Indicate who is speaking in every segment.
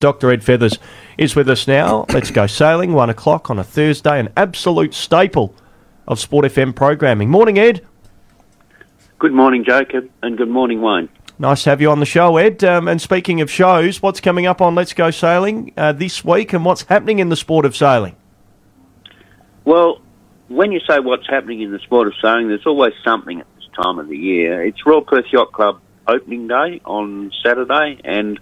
Speaker 1: Dr. Ed Fethers is with us now. Let's go sailing, one o'clock on a Thursday, an absolute staple of Sport FM programming. Morning, Ed.
Speaker 2: Good morning, Jacob, and good morning, Wayne.
Speaker 1: Nice to have you on the show, Ed. Um, and speaking of shows, what's coming up on Let's Go Sailing uh, this week and what's happening in the sport of sailing?
Speaker 2: Well, when you say what's happening in the sport of sailing, there's always something at this time of the year. It's Royal Perth Yacht Club opening day on Saturday, and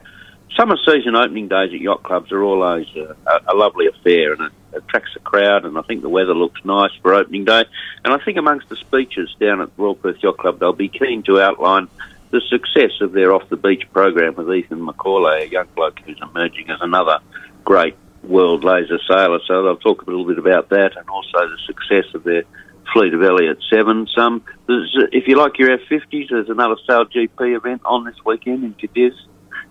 Speaker 2: summer season opening days at yacht clubs are always a, a, lovely affair and it attracts a crowd and I think the weather looks nice for opening day. And I think amongst the speeches down at Royal Perth Yacht Club, they'll be keen to outline the success of their off the beach program with Ethan McAullay, a young bloke who's emerging as another great world laser sailor. So they'll talk a little bit about that and also the success of their fleet of Elliott Sevens. Um, if you like your F50s, there's another Sail GP event on this weekend in Cadiz.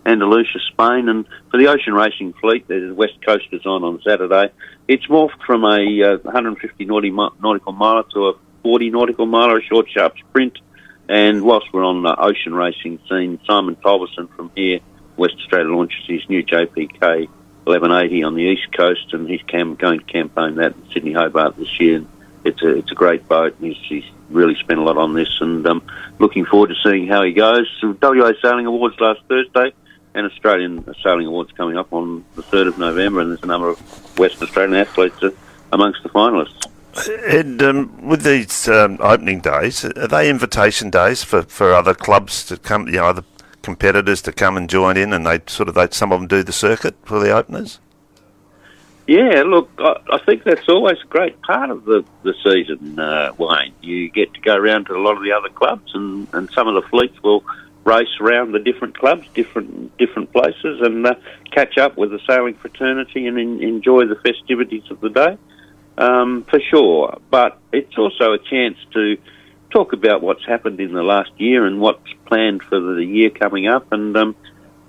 Speaker 2: Andalusia, Spain, and for the ocean racing fleet, there's West Coasters on on Saturday. It's morphed from a uh, 150 nautical mile to a 40 nautical mile, a short, sharp sprint. And whilst we're on the ocean racing scene, Simon Culberson from here, West Australia, launches his new JPK 1180 on the east coast, and he's cam- going to campaign that in Sydney Hobart this year. It's a it's a great boat, and he's, he's really spent a lot on this, and um, looking forward to seeing how he goes. WA Sailing Awards last Thursday and Australian Sailing Awards coming up on the 3rd of November, and there's a number of Western Australian athletes amongst the finalists.
Speaker 3: And um, with these um, opening days, are they invitation days for, for other clubs to come, you know, other competitors to come and join in, and they sort of they some of them do the circuit for the openers?
Speaker 2: Yeah, look, I, I think that's always a great part of the the season, uh, Wayne. You get to go around to a lot of the other clubs, and, and some of the fleets will race around the different clubs, different different places, and uh, catch up with the sailing fraternity and in, enjoy the festivities of the day, um, for sure. But it's also a chance to talk about what's happened in the last year and what's planned for the year coming up, and um,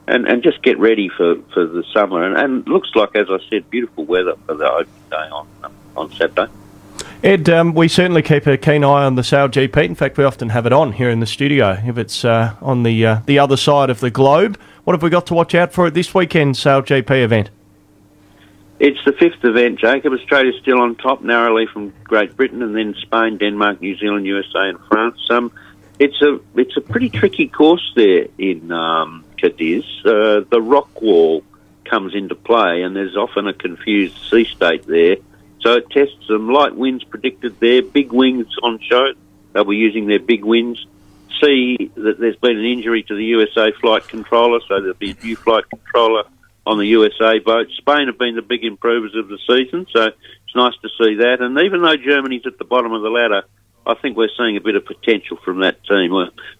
Speaker 2: and, and just get ready for, for the summer. And, and looks like, as I said, beautiful weather for the opening day on on Saturday.
Speaker 1: Ed, um, we certainly keep a keen eye on the Sail GP. In fact, we often have it on here in the studio if it's uh, on the uh, the other side of the globe. What have we got to watch out for at this weekend Sail GP event?
Speaker 2: It's the fifth event, Jacob. Australia's still on top, narrowly from Great Britain, and then Spain, Denmark, New Zealand, USA, and France. Um, it's a it's a pretty tricky course there in um, Cadiz. Uh, the rock wall comes into play, and there's often a confused sea state there. So it tests them. Light winds predicted there. Big wings on show. They'll be using their big winds. See that there's been an injury to the USA flight controller, so there'll be a new flight controller on the USA boat. Spain have been the big improvers of the season, so it's nice to see that. And even though Germany's at the bottom of the ladder, I think we're seeing a bit of potential from that team.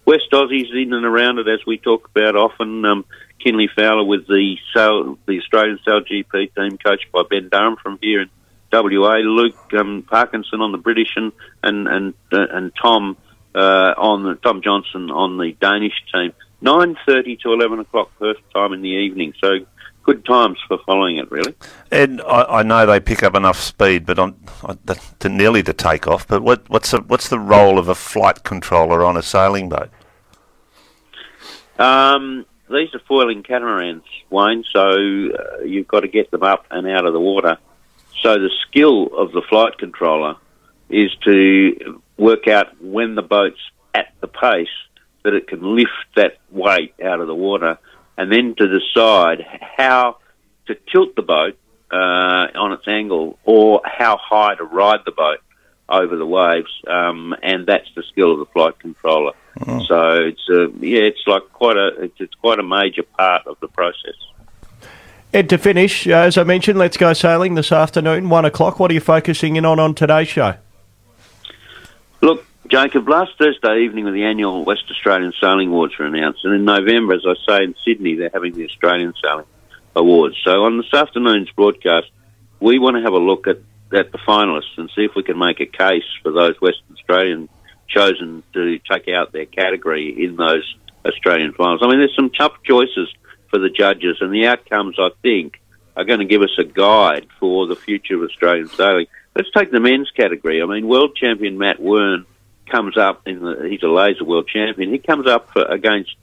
Speaker 2: West Aussies in and around it, as we talk about often. Um, Kinley Fowler with the the Australian Sail GP team, coached by Ben Durham from here in WA, Luke um, Parkinson on the British, and and and, uh, and Tom uh, on the, Tom Johnson on the Danish team. Nine thirty to eleven o'clock first time in the evening. So good times for following it, really.
Speaker 3: And I, I know they pick up enough speed, but on, to nearly to take off. But what, what's the, what's the role of a flight controller on a sailing boat?
Speaker 2: Um, these are foiling catamarans, Wayne. So uh, you've got to get them up and out of the water. So the skill of the flight controller is to work out when the boat's at the pace that it can lift that weight out of the water, and then to decide how to tilt the boat uh, on its angle or how high to ride the boat over the waves, um, and that's the skill of the flight controller. Oh. So it's a, yeah, it's like quite a it's, it's quite a major part of the process.
Speaker 1: Ed, to finish, uh, as I mentioned, let's go sailing this afternoon, one o'clock. What are you focusing in on on today's show?
Speaker 2: Look, Jacob, last Thursday evening, when the annual West Australian Sailing Awards were announced, and in November, as I say, in Sydney, they're having the Australian Sailing Awards. So on this afternoon's broadcast, we want to have a look at, at the finalists and see if we can make a case for those Western Australian chosen to take out their category in those Australian finals. I mean, there's some tough choices for the judges, and the outcomes, I think, are going to give us a guide for the future of Australian sailing. Let's take the men's category. I mean, world champion Matt Wearn comes up in the, he's a laser world champion. He comes up for, against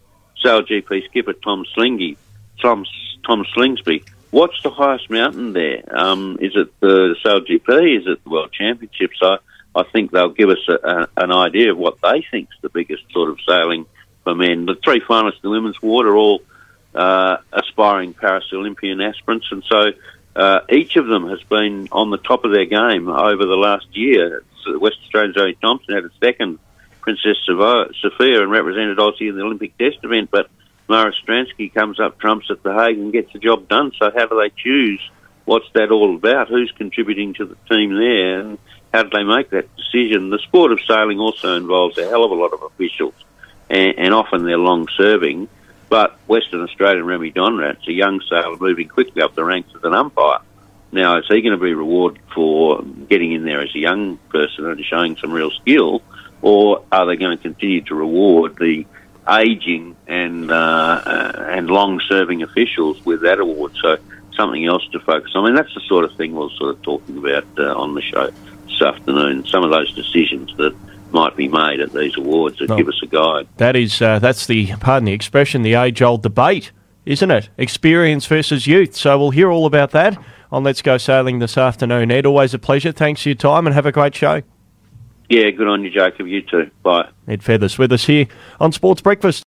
Speaker 2: Sail GP skipper Tom Slingy Tom, Tom Slingsby, what's the highest mountain there? Um, is it the Sail GP? Is it the World Championships? I, I think they'll give us a, a, an idea of what they think's the biggest sort of sailing for men. The three finalists in the women's ward are all uh, aspiring Paris Olympian aspirants, and so uh, each of them has been on the top of their game over the last year. It's, West Australian Zoe Thompson had a second, Princess Sophia, and represented Aussie in the Olympic Test event, but Mara Stransky comes up trumps at The Hague and gets the job done. So how do they choose? What's that all about? Who's contributing to the team there? And how do they make that decision? The sport of sailing also involves a hell of a lot of officials, and, and often they're long serving. But Western Australian Remy Donrat's a young sailor moving quickly up the ranks as an umpire. Now, is he going to be rewarded for getting in there as a young person and showing some real skill, or are they going to continue to reward the aging and uh, uh, and long-serving officials with that award? So something else to focus on. I mean, that's the sort of thing we're sort of talking about uh, on the show this afternoon. Some of those decisions that might be made at these awards that give us a guide.
Speaker 1: That is, uh, that's the pardon the expression, the age-old debate, isn't it? Experience versus youth. So we'll hear all about that on Let's Go Sailing this afternoon. Ed, always a pleasure. Thanks for your time and have a great show.
Speaker 2: Yeah, good on you, Jacob. You too. Bye.
Speaker 1: Ed Fethers with us here on Sports Breakfast.